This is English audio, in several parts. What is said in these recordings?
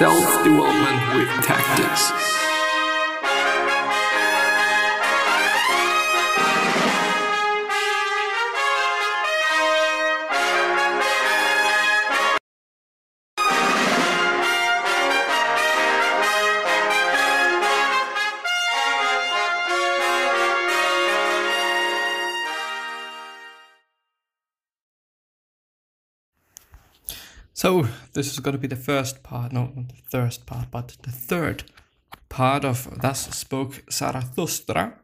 Self development with tactics. So this is going to be the first part, no, not the first part, but the third part of Thus Spoke Zarathustra.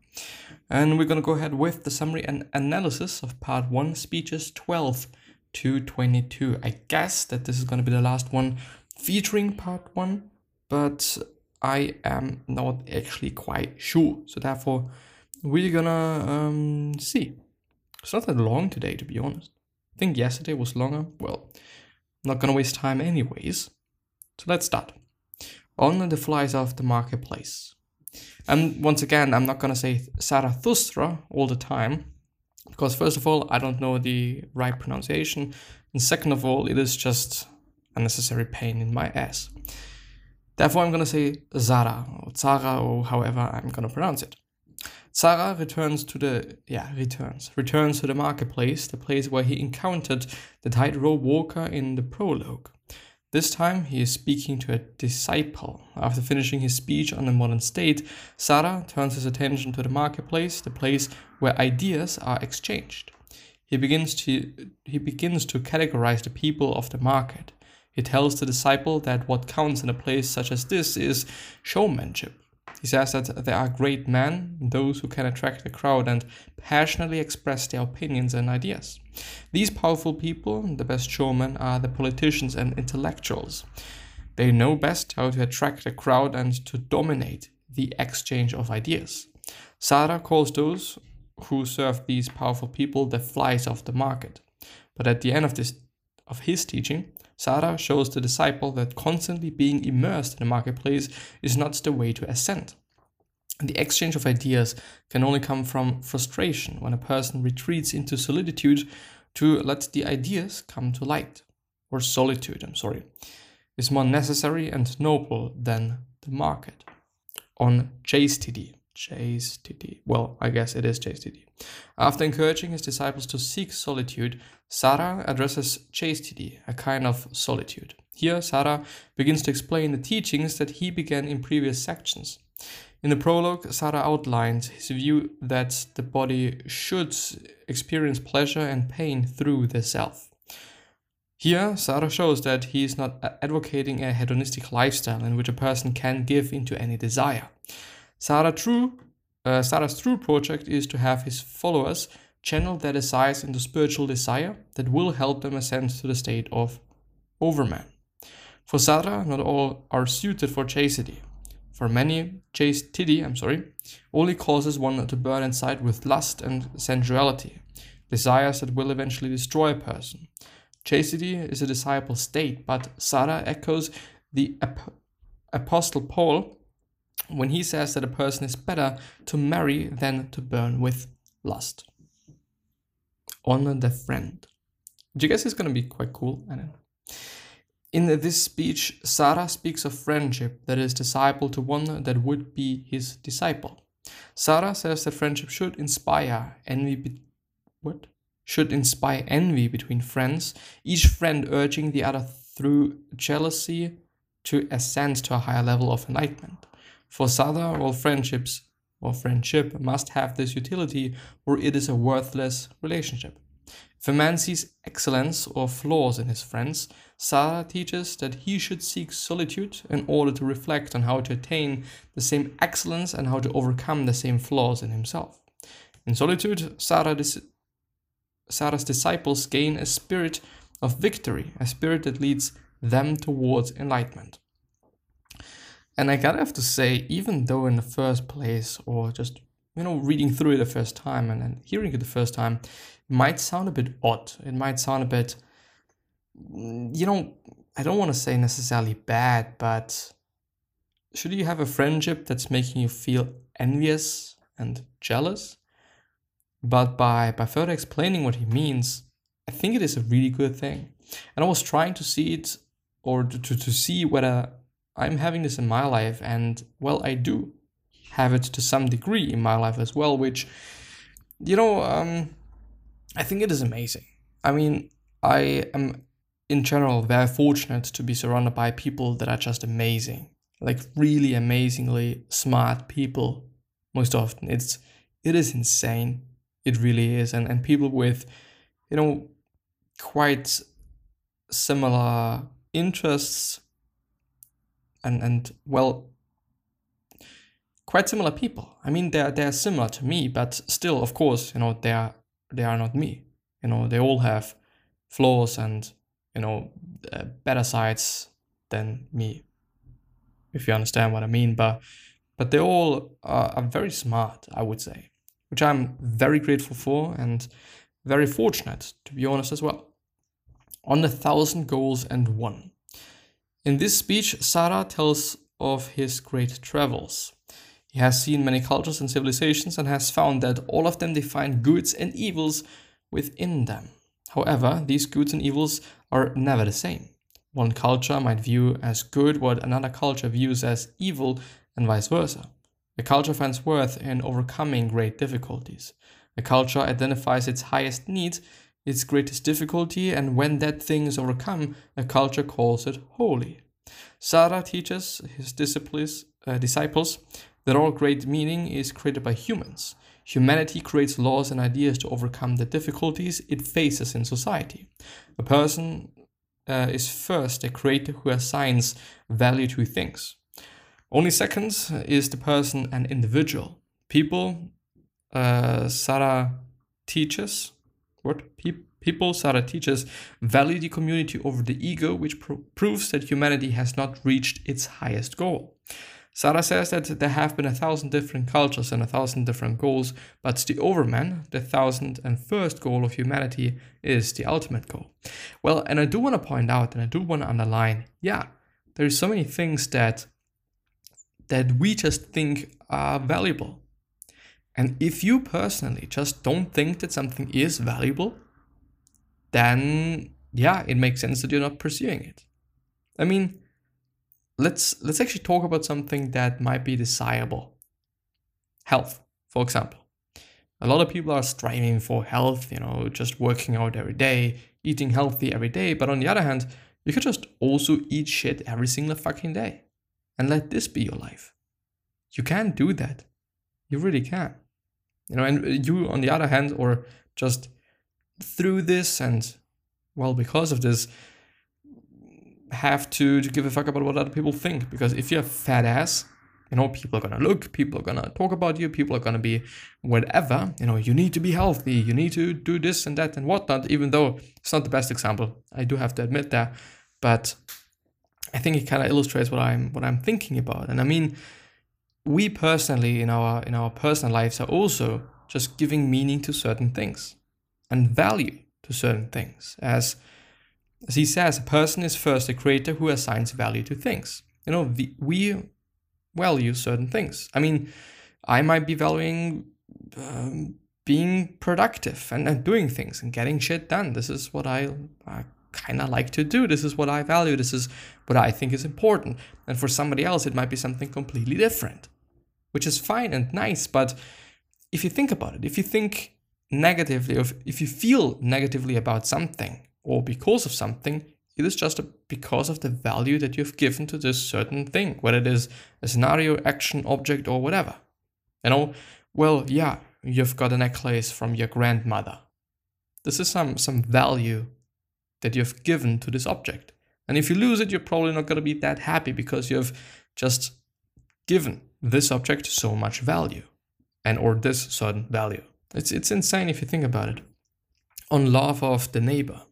And we're going to go ahead with the summary and analysis of part 1, speeches 12 to 22. I guess that this is going to be the last one featuring part 1, but I am not actually quite sure. So therefore, we're gonna um, see. It's not that long today, to be honest. I think yesterday was longer. Well, I'm not gonna waste time anyways. So let's start. On the flies of the marketplace. And once again, I'm not gonna say Zarathustra all the time, because first of all, I don't know the right pronunciation, and second of all, it is just a necessary pain in my ass. Therefore, I'm gonna say Zara or Zara or however I'm gonna pronounce it. Zara returns to the yeah returns returns to the marketplace, the place where he encountered the tightrope walker in the prologue. This time he is speaking to a disciple. After finishing his speech on the modern state, Zara turns his attention to the marketplace, the place where ideas are exchanged. He begins to he begins to categorize the people of the market. He tells the disciple that what counts in a place such as this is showmanship. He says that there are great men, those who can attract the crowd and passionately express their opinions and ideas. These powerful people, the best showmen, are the politicians and intellectuals. They know best how to attract the crowd and to dominate the exchange of ideas. Zara calls those who serve these powerful people the flies of the market. But at the end of this of his teaching, Zara shows the disciple that constantly being immersed in the marketplace is not the way to ascend. The exchange of ideas can only come from frustration when a person retreats into solitude to let the ideas come to light. Or solitude, I'm sorry, is more necessary and noble than the market. On chastity, chastity, well, I guess it is chastity. After encouraging his disciples to seek solitude, Zara addresses chastity, a kind of solitude. Here, Zara begins to explain the teachings that he began in previous sections. In the prologue, Zara outlines his view that the body should experience pleasure and pain through the self. Here, Zara shows that he is not advocating a hedonistic lifestyle in which a person can give into any desire. Zara true, uh, Zara's true project is to have his followers channel their desires into spiritual desire that will help them ascend to the state of overman. For Zara, not all are suited for chastity. For many, chastity, I'm sorry, only causes one to burn inside with lust and sensuality, desires that will eventually destroy a person. Chastity is a desirable state, but Zara echoes the ap- Apostle Paul when he says that a person is better to marry than to burn with lust. Honor the friend. Do you guys is gonna be quite cool? I know. In this speech, Sarah speaks of friendship that is disciple to one that would be his disciple. Sarah says that friendship should inspire envy. Be- what? Should inspire envy between friends, each friend urging the other through jealousy to ascend to a higher level of enlightenment. For Sada, all friendships or friendship must have this utility or it is a worthless relationship. If a man sees excellence or flaws in his friends, Sada teaches that he should seek solitude in order to reflect on how to attain the same excellence and how to overcome the same flaws in himself. In solitude, Zara dis- Zara's disciples gain a spirit of victory, a spirit that leads them towards enlightenment. And I gotta have to say, even though in the first place, or just you know, reading through it the first time and then hearing it the first time, might sound a bit odd. It might sound a bit, mm, you know, I don't want to say necessarily bad, but should you have a friendship that's making you feel envious and jealous? But by by further explaining what he means, I think it is a really good thing. And I was trying to see it or to, to see whether I'm having this in my life, and well, I do have it to some degree in my life as well, which, you know, um, I think it is amazing. I mean, I am in general very fortunate to be surrounded by people that are just amazing, like really amazingly smart people. Most often, it's it is insane. It really is, and and people with, you know, quite similar interests and and well quite similar people. I mean they're they're similar to me but still of course you know they are they are not me. You know they all have flaws and you know uh, better sides than me if you understand what i mean. But but they all are, are very smart i would say which i'm very grateful for and very fortunate to be honest as well. On a thousand goals and one in this speech, Sara tells of his great travels. He has seen many cultures and civilizations and has found that all of them define goods and evils within them. However, these goods and evils are never the same. One culture might view as good what another culture views as evil, and vice versa. A culture finds worth in overcoming great difficulties. A culture identifies its highest needs its greatest difficulty, and when that thing is overcome, a culture calls it holy. Sara teaches his uh, disciples that all great meaning is created by humans. Humanity creates laws and ideas to overcome the difficulties it faces in society. A person uh, is first a creator who assigns value to things. Only second is the person an individual. People, uh, Sara teaches, what? Pe- people, Sara teaches, value the community over the ego, which pro- proves that humanity has not reached its highest goal. Sara says that there have been a thousand different cultures and a thousand different goals, but the Overman, the thousand and first goal of humanity, is the ultimate goal. Well, and I do want to point out and I do want to underline, yeah, there's so many things that that we just think are valuable. And if you personally just don't think that something is valuable, then yeah, it makes sense that you're not pursuing it. I mean, let's let's actually talk about something that might be desirable. Health, for example. A lot of people are striving for health, you know, just working out every day, eating healthy every day, but on the other hand, you could just also eat shit every single fucking day and let this be your life. You can't do that. You really can. You know, and uh, you, on the other hand, or just through this and, well, because of this, have to, to give a fuck about what other people think. Because if you're a fat ass, you know, people are gonna look, people are gonna talk about you, people are gonna be whatever. You know, you need to be healthy, you need to do this and that and whatnot, even though it's not the best example. I do have to admit that. But I think it kind of illustrates what I'm what I'm thinking about. And I mean, we personally in our in our personal lives are also just giving meaning to certain things and value to certain things. As as he says a person is first a creator who assigns value to things. You know we value certain things. I mean i might be valuing um, being productive and, and doing things and getting shit done. This is what i, I kind of like to do. This is what i value. This is what i think is important. And for somebody else it might be something completely different which is fine and nice. But if you think about it, if you think negatively, or if you feel negatively about something or because of something, it is just because of the value that you've given to this certain thing, whether it is a scenario, action, object, or whatever. You know, well, yeah, you've got a necklace from your grandmother. This is some some value that you've given to this object. And if you lose it, you're probably not going to be that happy because you've just given this object so much value and or this certain value. It's, it's insane if you think about it. On love of the neighbor.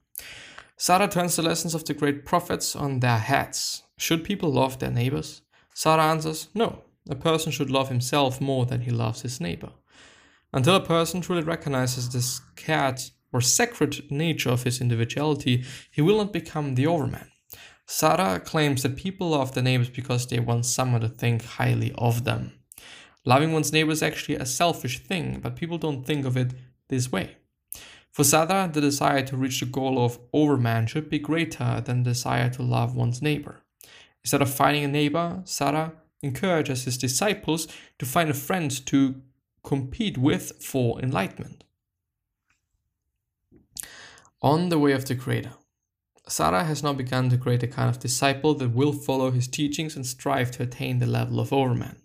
Sarah turns the lessons of the great prophets on their heads. Should people love their neighbors? Sarah answers, no. A person should love himself more than he loves his neighbor. Until a person truly recognizes the scared or sacred nature of his individuality, he will not become the overman. Sara claims that people love their neighbors because they want someone to think highly of them. Loving one's neighbor is actually a selfish thing, but people don't think of it this way. For Sara, the desire to reach the goal of overman should be greater than the desire to love one's neighbor. Instead of finding a neighbor, Sara encourages his disciples to find a friend to compete with for enlightenment. On the way of the Creator, Sarah has now begun to create a kind of disciple that will follow his teachings and strive to attain the level of overman.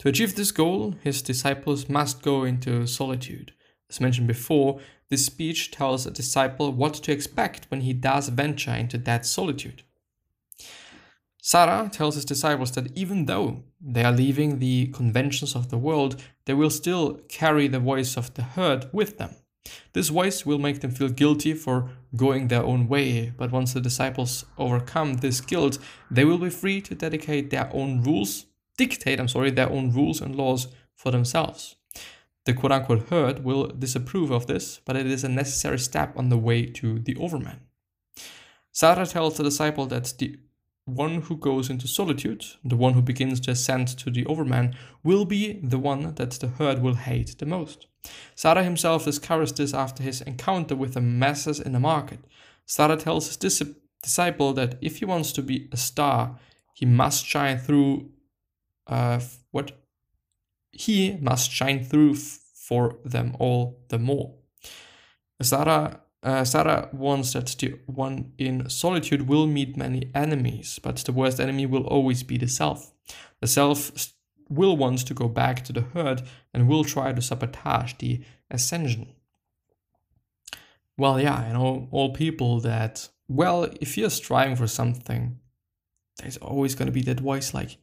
To achieve this goal, his disciples must go into solitude. As mentioned before, this speech tells a disciple what to expect when he does venture into that solitude. Sarah tells his disciples that even though they are leaving the conventions of the world, they will still carry the voice of the herd with them. This voice will make them feel guilty for going their own way, but once the disciples overcome this guilt, they will be free to dedicate their own rules, dictate, I'm sorry, their own rules and laws for themselves. The quote unquote herd will disapprove of this, but it is a necessary step on the way to the overman. Sarah tells the disciple that the one who goes into solitude, the one who begins to ascend to the overman, will be the one that the herd will hate the most. Sarah himself discovers this after his encounter with the masses in the market. Sarah tells his dis- disciple that if he wants to be a star, he must shine through. Uh, what? He must shine through f- for them all the more. Sarah uh, Sarah warns that the one in solitude will meet many enemies, but the worst enemy will always be the self. The self will want to go back to the herd and will try to sabotage the ascension. Well, yeah, you know, all people that, well, if you're striving for something, there's always going to be that voice like,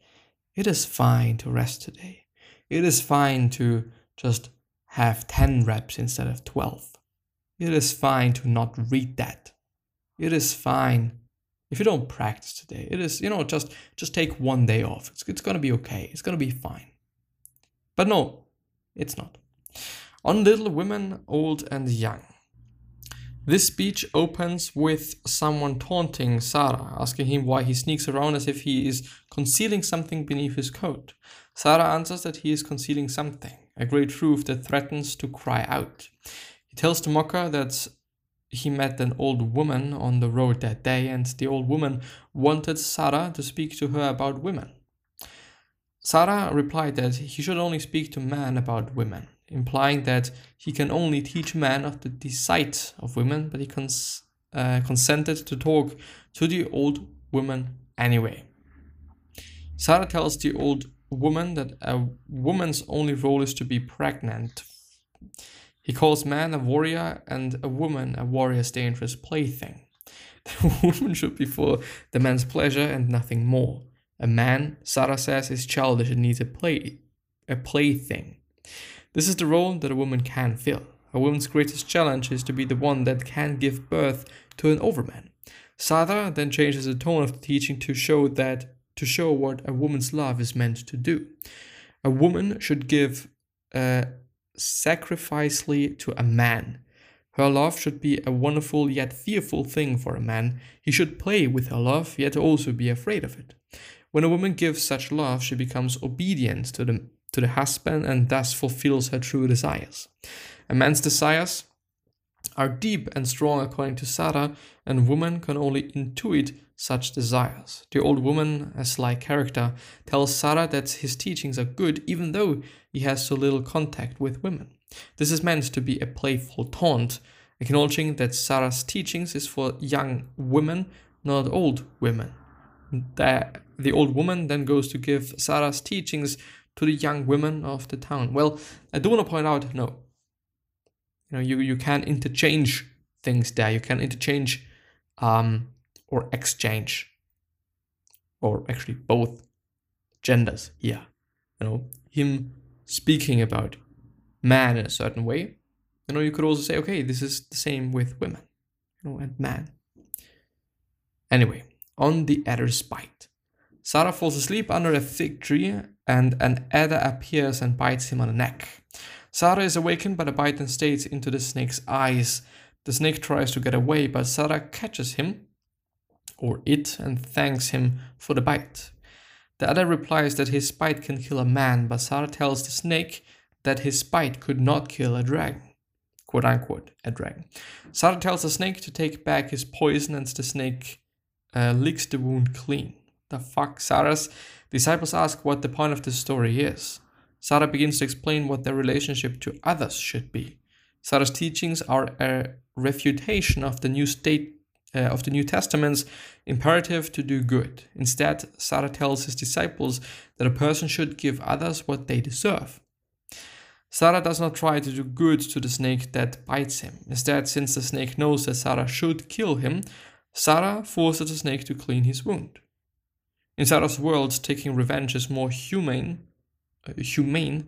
it is fine to rest today. It is fine to just have 10 reps instead of 12 it is fine to not read that. It is fine if you don't practice today. It is, you know, just just take one day off. It's, it's gonna be okay. It's gonna be fine. But no, it's not. On Little Women, Old and Young. This speech opens with someone taunting Sarah, asking him why he sneaks around as if he is concealing something beneath his coat. Sarah answers that he is concealing something, a great truth that threatens to cry out. He tells mocker that he met an old woman on the road that day, and the old woman wanted Sarah to speak to her about women. Sarah replied that he should only speak to men about women, implying that he can only teach men of the deceit of women, but he cons- uh, consented to talk to the old woman anyway. Sarah tells the old woman that a woman's only role is to be pregnant. He calls man a warrior and a woman a warrior's dangerous plaything. The woman should be for the man's pleasure and nothing more. A man, Sarah says, is childish and needs a play a plaything. This is the role that a woman can fill. A woman's greatest challenge is to be the one that can give birth to an overman. Sarah then changes the tone of the teaching to show that to show what a woman's love is meant to do. A woman should give uh, sacrificely to a man. Her love should be a wonderful yet fearful thing for a man. He should play with her love, yet also be afraid of it. When a woman gives such love, she becomes obedient to the, to the husband and thus fulfills her true desires. A man's desires are deep and strong according to Sarah, and woman can only intuit such desires. The old woman, a sly character, tells Sarah that his teachings are good even though he has so little contact with women. This is meant to be a playful taunt, acknowledging that Sarah's teachings is for young women, not old women. The, the old woman then goes to give Sarah's teachings to the young women of the town. Well, I do want to point out, no, you know, you, you can interchange things there. You can interchange um, or exchange, or actually both genders here. You know, him speaking about man in a certain way. You know, you could also say, okay, this is the same with women, you know, and man. Anyway, on the adder's bite. Sarah falls asleep under a fig tree, and an adder appears and bites him on the neck. Sarah is awakened by the bite and stares into the snake's eyes. The snake tries to get away, but Sara catches him or it and thanks him for the bite. The other replies that his bite can kill a man, but Sara tells the snake that his bite could not kill a dragon. Quote unquote, a dragon. Sara tells the snake to take back his poison, and the snake uh, licks the wound clean. the fuck? Sarah's disciples ask what the point of this story is. Sarah begins to explain what their relationship to others should be. Sarah's teachings are a refutation of the new state uh, of the New Testament's imperative to do good. Instead, Sarah tells his disciples that a person should give others what they deserve. Sarah does not try to do good to the snake that bites him. Instead, since the snake knows that Sarah should kill him, Sarah forces the snake to clean his wound. In Sarah's world, taking revenge is more humane, humane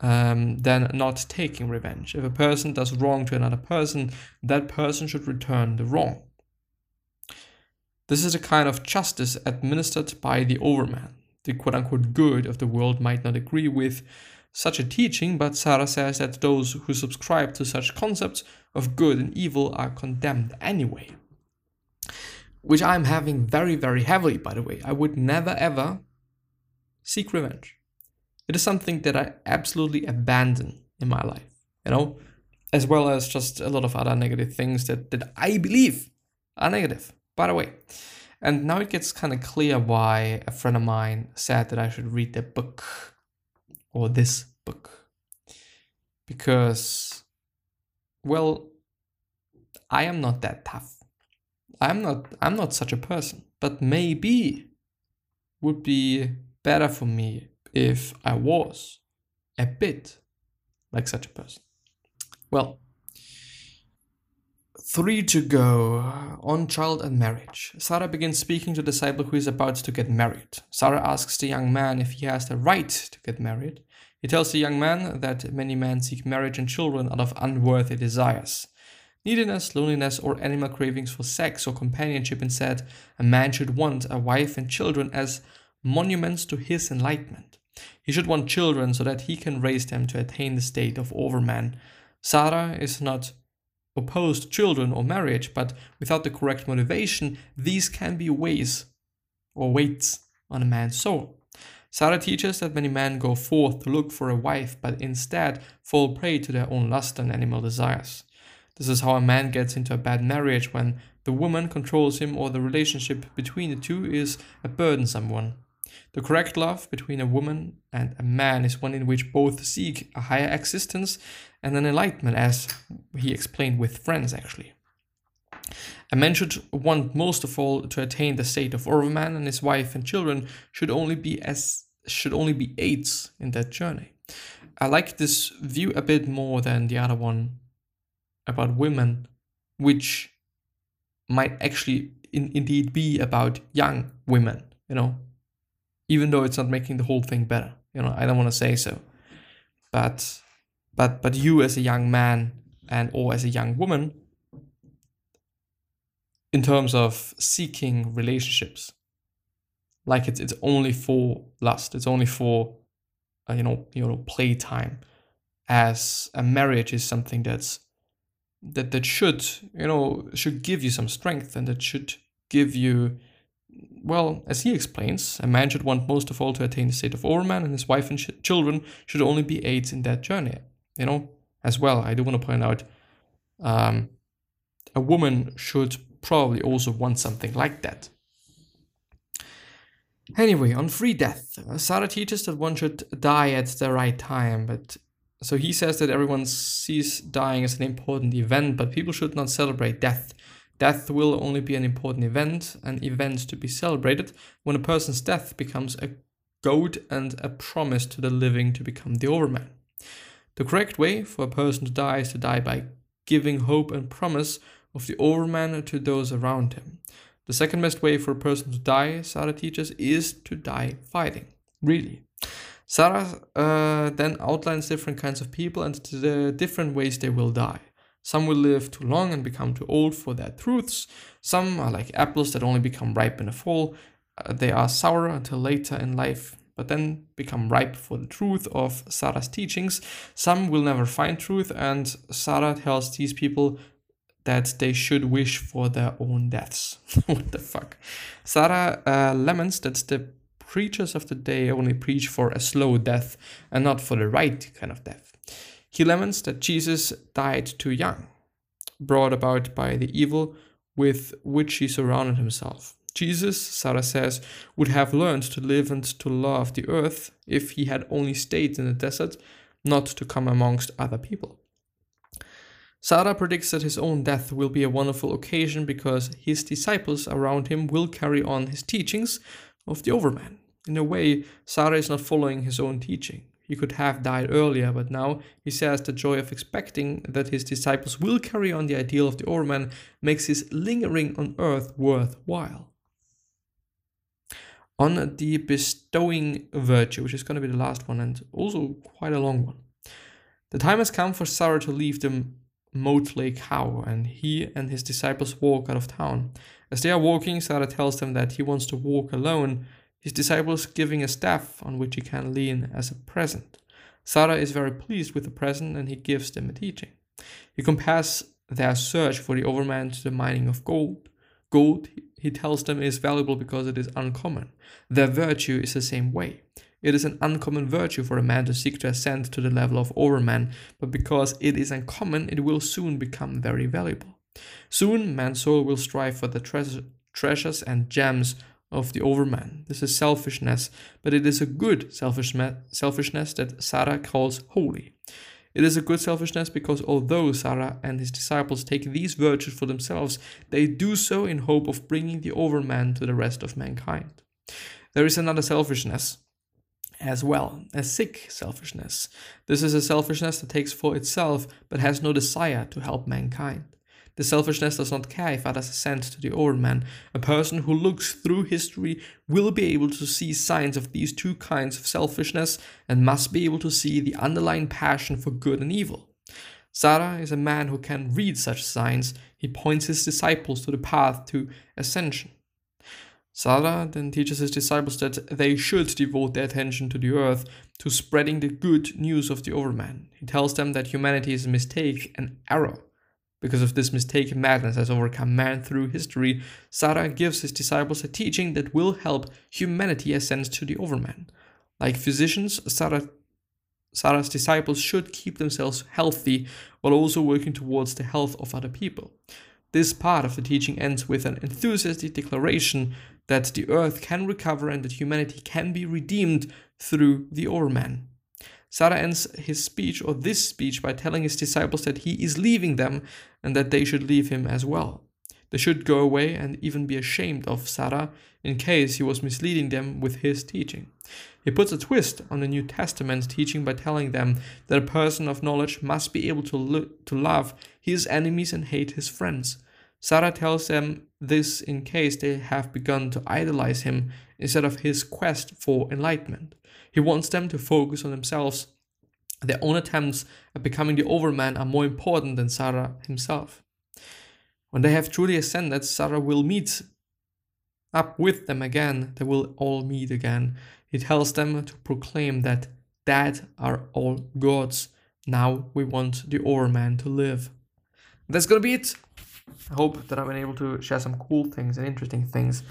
um, than not taking revenge. If a person does wrong to another person, that person should return the wrong. This is a kind of justice administered by the overman. The quote unquote good of the world might not agree with such a teaching, but Sarah says that those who subscribe to such concepts of good and evil are condemned anyway. Which I'm having very, very heavily, by the way. I would never ever seek revenge. It is something that I absolutely abandon in my life, you know, as well as just a lot of other negative things that, that I believe are negative by the way. And now it gets kind of clear why a friend of mine said that I should read the book or this book. Because, well, I am not that tough. I'm not I'm not such a person. But maybe would be better for me if I was a bit like such a person. Well, Three to go on child and marriage. Sarah begins speaking to the disciple who is about to get married. Sarah asks the young man if he has the right to get married. He tells the young man that many men seek marriage and children out of unworthy desires. Neediness, loneliness, or animal cravings for sex or companionship instead, a man should want a wife and children as monuments to his enlightenment. He should want children so that he can raise them to attain the state of overman. Sarah is not opposed to children or marriage, but without the correct motivation, these can be ways or weights on a man's soul. Sarah teaches that many men go forth to look for a wife, but instead fall prey to their own lust and animal desires. This is how a man gets into a bad marriage when the woman controls him or the relationship between the two is a burdensome one. The correct love between a woman and a man is one in which both seek a higher existence and an enlightenment, as he explained with friends actually. A man should want most of all to attain the state of Overman, and his wife and children should only be as should only be aids in that journey. I like this view a bit more than the other one about women, which might actually in, indeed be about young women, you know, even though it's not making the whole thing better. You know, I don't want to say so, but but but you as a young man and or as a young woman, in terms of seeking relationships, like it's it's only for lust. It's only for uh, you know you know playtime, as a marriage is something that's that that should you know should give you some strength and that should give you well, as he explains, a man should want most of all to attain the state of overman, and his wife and ch- children should only be aids in that journey. You know, as well, I do want to point out um, a woman should probably also want something like that. Anyway, on free death, Sarah teaches that one should die at the right time, but so he says that everyone sees dying as an important event, but people should not celebrate death Death will only be an important event, an event to be celebrated, when a person's death becomes a goad and a promise to the living to become the overman. The correct way for a person to die is to die by giving hope and promise of the overman to those around him. The second best way for a person to die, Sarah teaches, is to die fighting. Really. Sarah uh, then outlines different kinds of people and the different ways they will die. Some will live too long and become too old for their truths. Some are like apples that only become ripe in the fall. Uh, they are sour until later in life, but then become ripe for the truth of Sarah's teachings. Some will never find truth, and Sarah tells these people that they should wish for their own deaths. what the fuck? Sarah uh, laments that the preachers of the day only preach for a slow death and not for the right kind of death. He laments that Jesus died too young, brought about by the evil with which he surrounded himself. Jesus, Sarah says, would have learned to live and to love the earth if he had only stayed in the desert, not to come amongst other people. Sarah predicts that his own death will be a wonderful occasion because his disciples around him will carry on his teachings of the overman. In a way, Sarah is not following his own teaching. He could have died earlier, but now he says the joy of expecting that his disciples will carry on the ideal of the overman makes his lingering on earth worthwhile. On the bestowing virtue, which is going to be the last one and also quite a long one. The time has come for Sarah to leave the Motley Cow, and he and his disciples walk out of town. As they are walking, Sarah tells them that he wants to walk alone his disciples giving a staff on which he can lean as a present. Sarah is very pleased with the present and he gives them a teaching. He compares their search for the overman to the mining of gold. Gold, he tells them, is valuable because it is uncommon. Their virtue is the same way. It is an uncommon virtue for a man to seek to ascend to the level of overman, but because it is uncommon, it will soon become very valuable. Soon, man's soul will strive for the tre- treasures and gems of the overman. This is selfishness, but it is a good selfishness selfishness that Sarah calls holy. It is a good selfishness because although Sarah and his disciples take these virtues for themselves, they do so in hope of bringing the overman to the rest of mankind. There is another selfishness as well, a sick selfishness. This is a selfishness that takes for itself but has no desire to help mankind. The selfishness does not care if others ascend to the overman. A person who looks through history will be able to see signs of these two kinds of selfishness and must be able to see the underlying passion for good and evil. Sarah is a man who can read such signs. He points his disciples to the path to ascension. Sarah then teaches his disciples that they should devote their attention to the earth, to spreading the good news of the overman. He tells them that humanity is a mistake, an error. Because of this mistaken madness has overcome man through history, Sarah gives his disciples a teaching that will help humanity ascend to the overman. Like physicians, Sarah, Sarah's disciples should keep themselves healthy while also working towards the health of other people. This part of the teaching ends with an enthusiastic declaration that the earth can recover and that humanity can be redeemed through the overman. Sarah ends his speech or this speech by telling his disciples that he is leaving them and that they should leave him as well. They should go away and even be ashamed of Sarah in case he was misleading them with his teaching. He puts a twist on the New Testament teaching by telling them that a person of knowledge must be able to, lo- to love his enemies and hate his friends. Sarah tells them this in case they have begun to idolize him instead of his quest for enlightenment. He wants them to focus on themselves. Their own attempts at becoming the overman are more important than Sarah himself. When they have truly ascended, Sarah will meet up with them again. They will all meet again. He tells them to proclaim that that are all gods. Now we want the overman to live. That's gonna be it. I hope that I've been able to share some cool things and interesting things